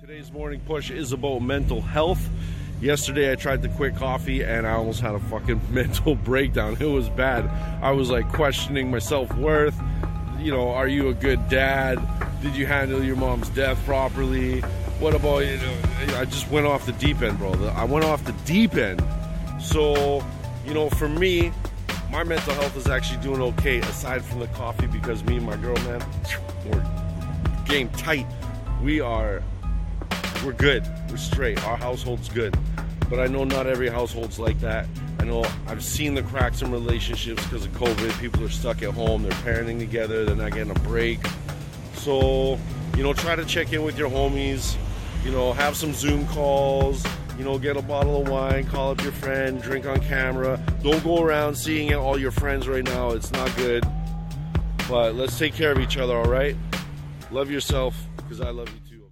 Today's morning push is about mental health. Yesterday I tried to quit coffee and I almost had a fucking mental breakdown. It was bad. I was like questioning my self worth. You know, are you a good dad? Did you handle your mom's death properly? What about you know? I just went off the deep end, bro. I went off the deep end. So, you know, for me, my mental health is actually doing okay aside from the coffee because me and my girl, man, we're game tight. We are we're good. We're straight. Our household's good. But I know not every household's like that. I know I've seen the cracks in relationships because of COVID. People are stuck at home. They're parenting together. They're not getting a break. So, you know, try to check in with your homies. You know, have some Zoom calls. You know, get a bottle of wine, call up your friend, drink on camera. Don't go around seeing all your friends right now. It's not good. But let's take care of each other, all right? Love yourself because I love you.